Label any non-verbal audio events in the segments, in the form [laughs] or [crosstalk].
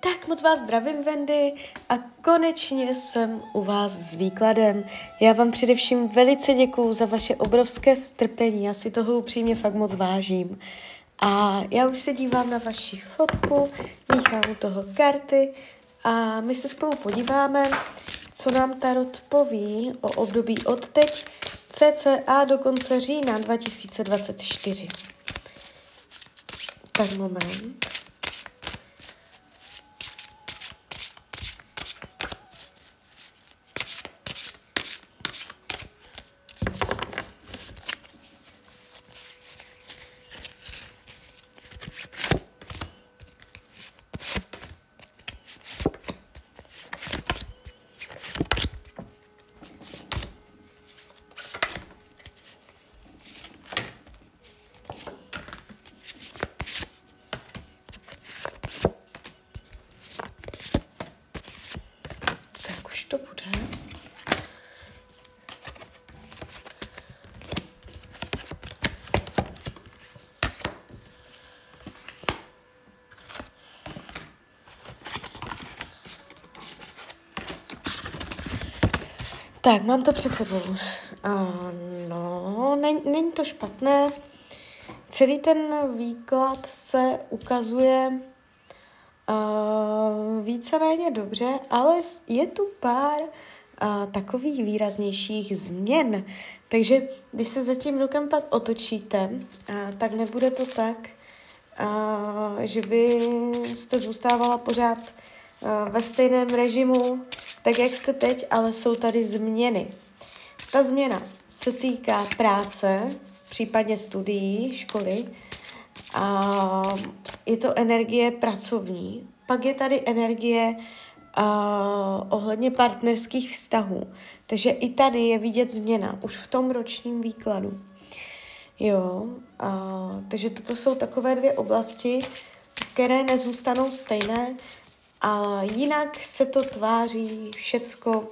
tak moc vás zdravím, Wendy, a konečně jsem u vás s výkladem. Já vám především velice děkuju za vaše obrovské strpení, já si toho upřímně fakt moc vážím. A já už se dívám na vaši fotku, míchám u toho karty a my se spolu podíváme, co nám Tarot poví o období od teď cca do konce října 2024. Tak moment. Tak, mám to před sebou. Ano, není to špatné. Celý ten výklad se ukazuje uh, víceméně dobře, ale je tu pár uh, takových výraznějších změn. Takže když se za tím rokem pak otočíte, uh, tak nebude to tak, uh, že byste zůstávala pořád uh, ve stejném režimu, tak jak jste teď, ale jsou tady změny. Ta změna se týká práce, případně studií, školy, a je to energie pracovní. Pak je tady energie a, ohledně partnerských vztahů. Takže i tady je vidět změna, už v tom ročním výkladu. Jo, a, takže toto jsou takové dvě oblasti, které nezůstanou stejné, a jinak se to tváří všecko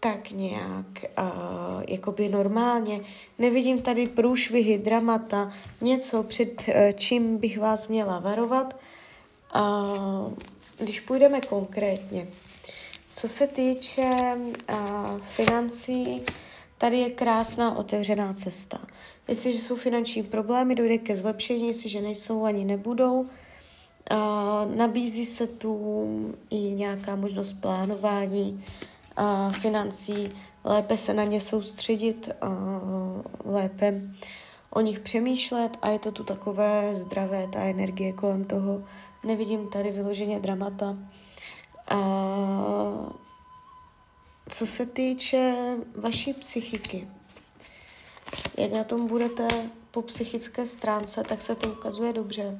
tak nějak uh, jakoby normálně. Nevidím tady průšvihy, dramata, něco, před uh, čím bych vás měla varovat. Uh, když půjdeme konkrétně, co se týče uh, financí, tady je krásná otevřená cesta. Jestliže jsou finanční problémy, dojde ke zlepšení, jestliže nejsou ani nebudou, Uh, nabízí se tu i nějaká možnost plánování uh, financí, lépe se na ně soustředit, uh, lépe o nich přemýšlet a je to tu takové zdravé, ta energie kolem toho. Nevidím tady vyloženě dramata. Uh, co se týče vaší psychiky, jak na tom budete po psychické stránce, tak se to ukazuje dobře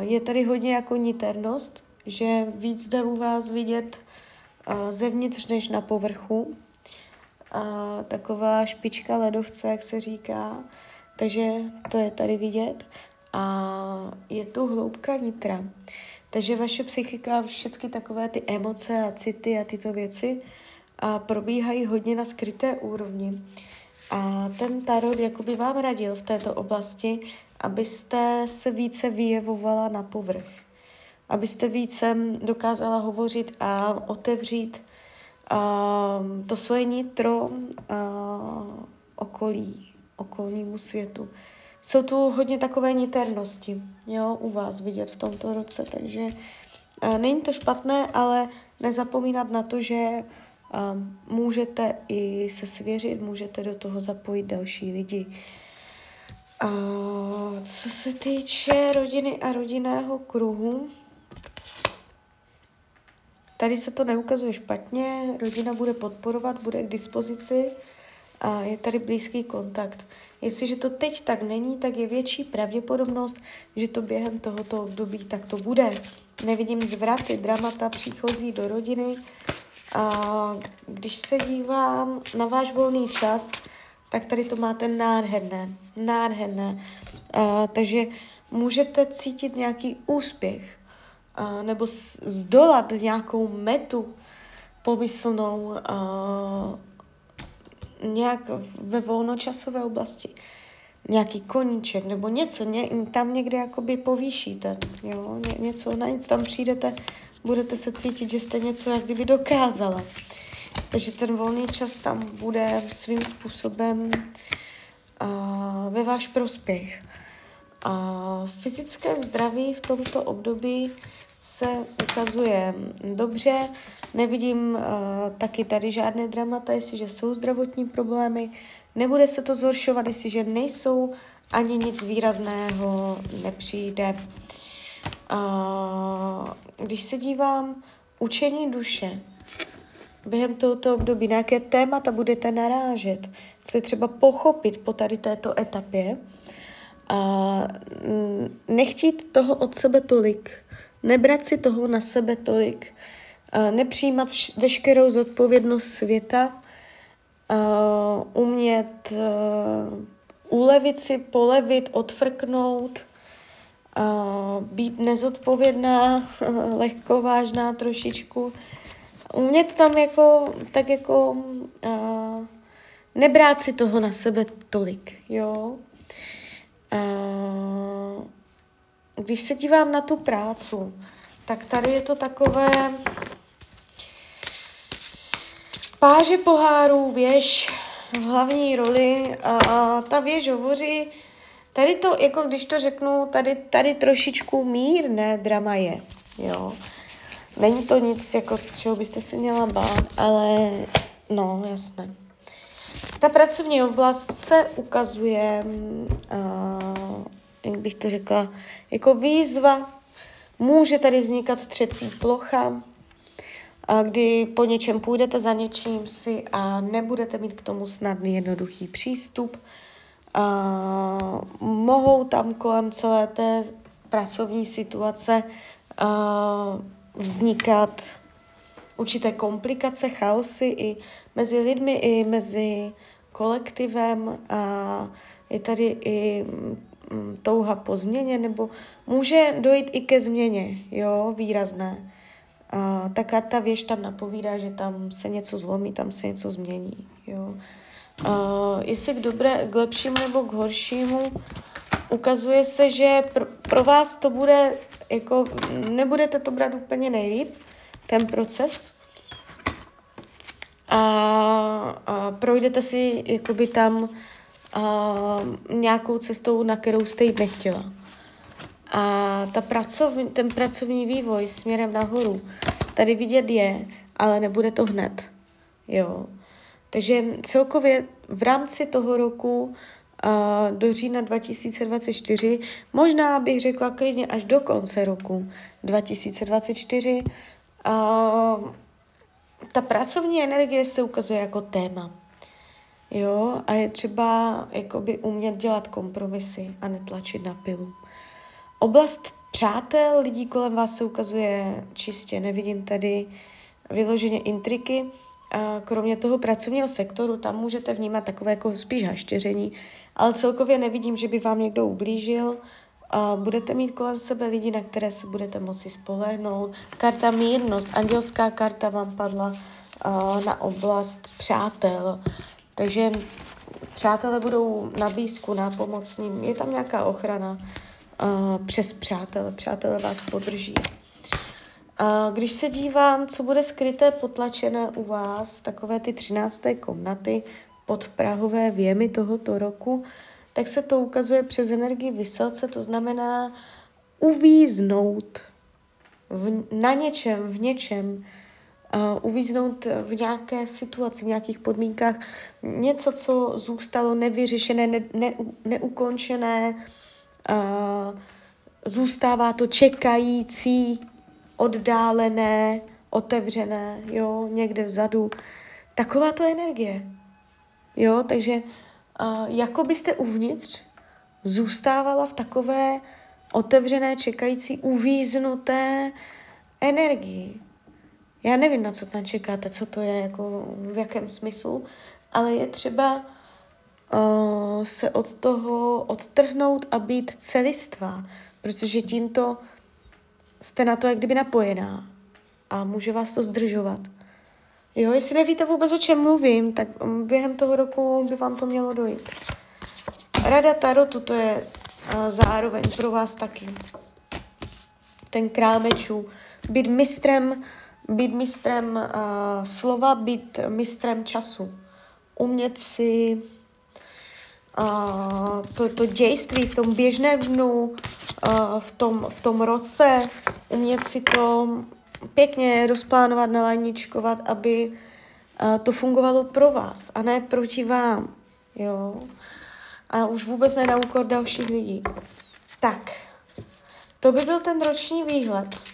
je tady hodně jako niternost, že víc jde u vás vidět zevnitř než na povrchu. A taková špička ledovce, jak se říká. Takže to je tady vidět. A je tu hloubka nitra. Takže vaše psychika, všechny takové ty emoce a city a tyto věci a probíhají hodně na skryté úrovni. A ten tarot jakoby vám radil v této oblasti, abyste se více vyjevovala na povrch, abyste více dokázala hovořit a otevřít uh, to svoje nitro uh, okolí, okolnímu světu. Jsou tu hodně takové niternosti, jo, u vás vidět v tomto roce, takže uh, není to špatné, ale nezapomínat na to, že uh, můžete i se svěřit, můžete do toho zapojit další lidi. A co se týče rodiny a rodinného kruhu, tady se to neukazuje špatně, rodina bude podporovat, bude k dispozici a je tady blízký kontakt. Jestliže to teď tak není, tak je větší pravděpodobnost, že to během tohoto období tak to bude. Nevidím zvraty, dramata příchozí do rodiny. A když se dívám na váš volný čas, tak tady to máte nádherné, nádherné. Uh, takže můžete cítit nějaký úspěch uh, nebo zdolat nějakou metu pomyslnou uh, nějak ve volnočasové oblasti. nějaký koníček nebo něco, ně, tam někde jakoby povýšíte, jo, ně, něco, na nic tam přijdete, budete se cítit, že jste něco jak kdyby dokázala. Takže ten volný čas tam bude svým způsobem uh, ve váš prospěch. A fyzické zdraví v tomto období se ukazuje dobře. Nevidím uh, taky tady žádné dramata, jestliže jsou zdravotní problémy. Nebude se to zhoršovat, jestliže nejsou, ani nic výrazného nepřijde. Uh, když se dívám, učení duše, během tohoto období, na jaké témata budete narážet, co je třeba pochopit po tady této etapě, a nechtít toho od sebe tolik, nebrat si toho na sebe tolik, nepřijímat veškerou zodpovědnost světa, umět ulevit si, polevit, odfrknout, být nezodpovědná, [laughs] lehkovážná trošičku, umět tam jako, tak jako nebrát si toho na sebe tolik, jo. Uh, když se dívám na tu prácu, tak tady je to takové páže pohárů, věž v hlavní roli a ta věž hovoří, tady to, jako když to řeknu, tady, tady trošičku mírné drama je, jo. Není to nic, jako čeho byste si měla bát, ale no, jasné. Ta pracovní oblast se ukazuje, uh, jak bych to řekla, jako výzva. Může tady vznikat třecí plocha, a kdy po něčem půjdete za něčím si a nebudete mít k tomu snadný, jednoduchý přístup. A mohou tam kolem celé té pracovní situace uh, vznikat určité komplikace, chaosy i mezi lidmi, i mezi kolektivem a je tady i touha po změně, nebo může dojít i ke změně, jo, výrazné. A ta karta věž tam napovídá, že tam se něco zlomí, tam se něco změní, jo. A jestli k dobré, k lepšímu nebo k horšímu, ukazuje se, že pro, pro vás to bude, jako nebudete to brát úplně nejlíp, ten proces. A, a projdete si jakoby tam nějakou cestou, na kterou jste jít nechtěla. A ta pracovní, ten pracovní vývoj směrem nahoru tady vidět je, ale nebude to hned. Jo. Takže celkově v rámci toho roku do října 2024, možná bych řekla klidně až do konce roku 2024. Uh, ta pracovní energie se ukazuje jako téma. Jo, a je třeba jakoby umět dělat kompromisy a netlačit na pilu. Oblast přátel, lidí kolem vás se ukazuje čistě. Nevidím tady vyloženě intriky, kromě toho pracovního sektoru, tam můžete vnímat takové jako spíš haštěření, ale celkově nevidím, že by vám někdo ublížil. A budete mít kolem sebe lidi, na které se budete moci spolehnout. Karta mírnost, andělská karta vám padla na oblast přátel. Takže přátelé budou na blízku, pomocním. Je tam nějaká ochrana uh, přes přátele. Přátelé vás podrží. A když se dívám, co bude skryté, potlačené u vás, takové ty třinácté komnaty, podprahové věmy tohoto roku, tak se to ukazuje přes energii vyselce, to znamená uvíznout v, na něčem, v něčem, uvíznout v nějaké situaci, v nějakých podmínkách, něco, co zůstalo nevyřešené, ne, ne, neukončené, uh, zůstává to čekající, oddálené, otevřené, jo, někde vzadu. Taková to energie. Jo, takže uh, jako byste uvnitř zůstávala v takové otevřené, čekající, uvíznuté energii. Já nevím, na co tam čekáte, co to je, jako v jakém smyslu, ale je třeba uh, se od toho odtrhnout a být celistvá, protože tímto jste na to jak kdyby napojená a může vás to zdržovat. Jo, jestli nevíte vůbec, o čem mluvím, tak během toho roku by vám to mělo dojít. Rada Tarotu to je uh, zároveň pro vás taky. Ten král mečů. Být mistrem, být mistrem uh, slova, být mistrem času. Umět si uh, to, to dějství v tom běžném dnu, uh, v, tom, v tom roce, umět si to pěkně rozplánovat, nalajničkovat, aby uh, to fungovalo pro vás a ne proti vám. Jo? A už vůbec ne na úkor dalších lidí. Tak, to by byl ten roční výhled.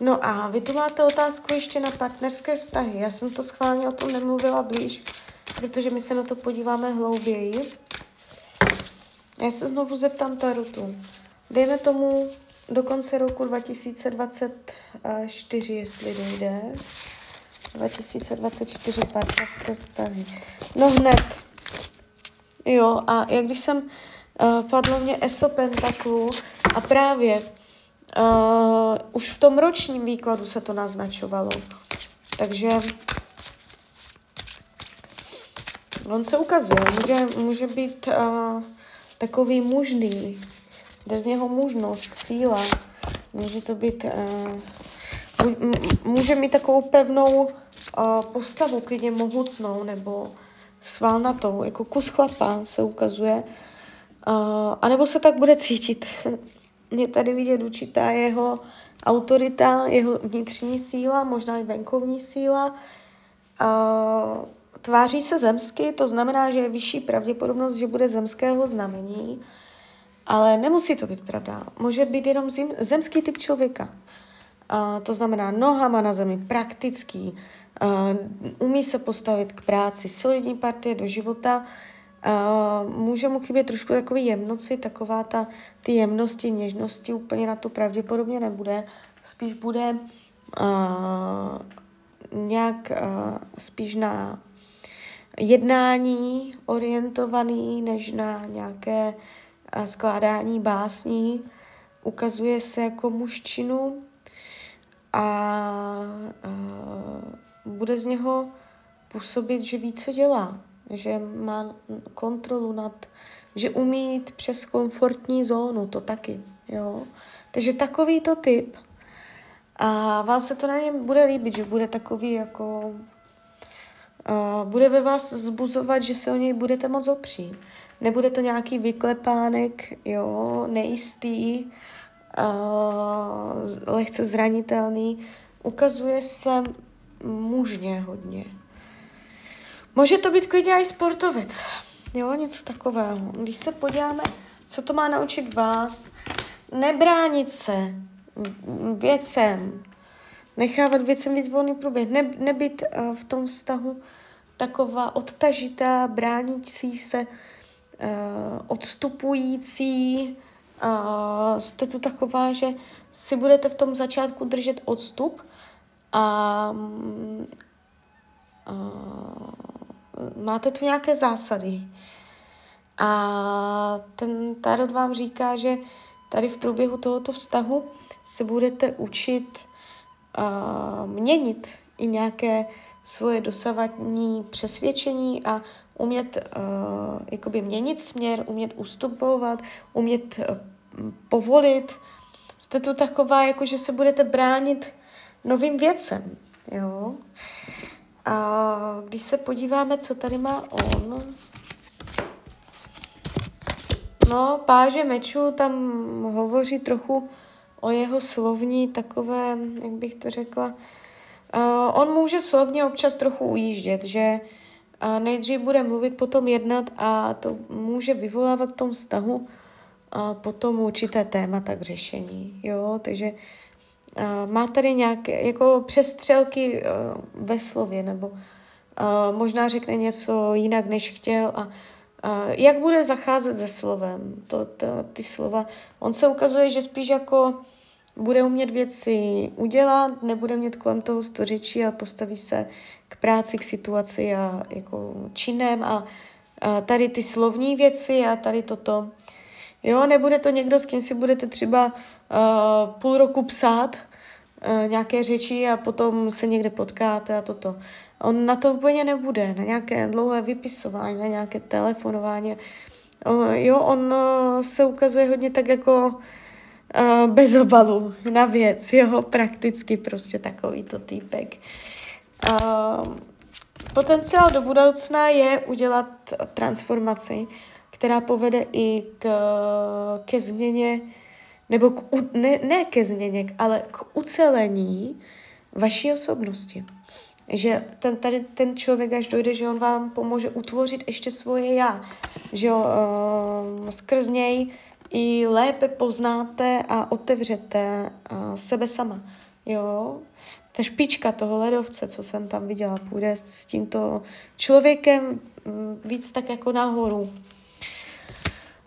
No a vy tu máte otázku ještě na partnerské vztahy. Já jsem to schválně o tom nemluvila blíž, protože my se na to podíváme hlouběji. Já se znovu zeptám Tarutu. Dejme tomu do konce roku 2024, jestli dojde. 2024 partnerské vztahy. No hned. Jo, a jak když jsem uh, padlo mě ESO Pentaklu a právě uh, už v tom ročním výkladu se to naznačovalo. Takže on se ukazuje, může, může být uh, takový mužný, jde z něho mužnost, síla, může to být, uh, může mít takovou pevnou uh, postavu, klidně mohutnou, nebo svalnatou, jako kus chlapa se ukazuje, uh, anebo se tak bude cítit. [laughs] Je tady vidět určitá jeho autorita, jeho vnitřní síla, možná i venkovní síla. Tváří se zemsky, to znamená, že je vyšší pravděpodobnost, že bude zemského znamení, ale nemusí to být pravda. Může být jenom zim, zemský typ člověka. Uh, to znamená nohama na zemi, praktický, umí se postavit k práci, solidní partie do života, může mu chybět trošku takový jemnoci, taková ta, ty jemnosti, něžnosti, úplně na to pravděpodobně nebude, spíš bude uh, nějak uh, spíš na jednání orientovaný, než na nějaké uh, skládání básní. Ukazuje se jako mužčinu a uh, bude z něho působit, že ví, co dělá, že má kontrolu nad, že umí jít přes komfortní zónu, to taky, jo. Takže takový to typ. A vám se to na něm bude líbit, že bude takový jako... Uh, bude ve vás zbuzovat, že se o něj budete moc opřít. Nebude to nějaký vyklepánek, jo, nejistý, uh, lehce zranitelný. Ukazuje se mužně hodně. Může to být klidně i sportovec. Jo, něco takového. Když se podíváme, co to má naučit vás, nebránit se věcem, nechávat věcem víc volný průběh, ne, nebyt uh, v tom vztahu taková odtažitá, bránící se, uh, odstupující, uh, jste tu taková, že si budete v tom začátku držet odstup, a, a máte tu nějaké zásady. A ten tarot vám říká, že tady v průběhu tohoto vztahu se budete učit a, měnit i nějaké svoje dosavadní přesvědčení a umět uh, jakoby měnit směr, umět ustupovat, umět uh, povolit. Jste tu taková, jako že se budete bránit novým věcem, jo. A když se podíváme, co tady má on, no, páže mečů tam hovoří trochu o jeho slovní takové, jak bych to řekla, uh, on může slovně občas trochu ujíždět, že uh, nejdřív bude mluvit, potom jednat a to může vyvolávat v tom vztahu a potom určité témata k řešení, jo, takže Uh, má tady nějaké jako přestřelky uh, ve slově, nebo uh, možná řekne něco jinak, než chtěl a jak bude zacházet se slovem, to, to, ty slova. On se ukazuje, že spíš jako bude umět věci udělat, nebude mít kolem toho sto řečí a postaví se k práci, k situaci a jako činem a, a tady ty slovní věci a tady toto. Jo, nebude to někdo, s kým si budete třeba uh, půl roku psát nějaké řeči a potom se někde potkáte a toto. On na to úplně nebude, na nějaké dlouhé vypisování, na nějaké telefonování. Jo, on uh, se ukazuje hodně tak jako uh, bez obalu na věc, jo, prakticky prostě takový to týpek. Uh, potenciál do budoucna je udělat transformaci, která povede i k, ke změně, nebo k, ne, ne ke změně, ale k ucelení vaší osobnosti že ten, tady ten člověk, až dojde, že on vám pomůže utvořit ještě svoje já, že uh, skrz něj i lépe poznáte a otevřete uh, sebe sama, jo. Ta špička toho ledovce, co jsem tam viděla, půjde s tímto člověkem um, víc tak jako nahoru.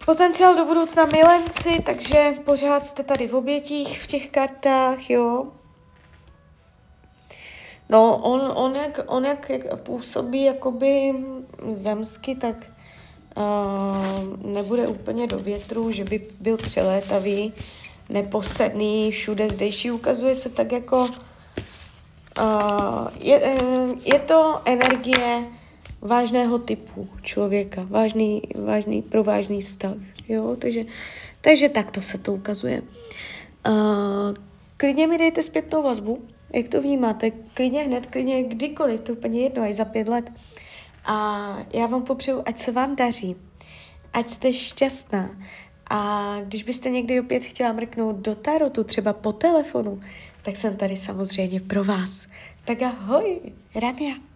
Potenciál do budoucna milenci, takže pořád jste tady v obětích v těch kartách, jo. No, on, on, jak, on jak, jak působí jakoby zemsky, tak uh, nebude úplně do větru, že by byl přelétavý, neposedný, všude zdejší. Ukazuje se tak jako... Uh, je, je to energie vážného typu člověka, vážný, vážný, pro vážný vztah, jo, takže, takže takto se to ukazuje. Uh, klidně mi dejte zpětnou vazbu, jak to vnímáte, klidně hned, klidně kdykoliv, to úplně jedno, i za pět let. A já vám popřeju, ať se vám daří, ať jste šťastná. A když byste někdy opět chtěla mrknout do tarotu, třeba po telefonu, tak jsem tady samozřejmě pro vás. Tak ahoj, Rania.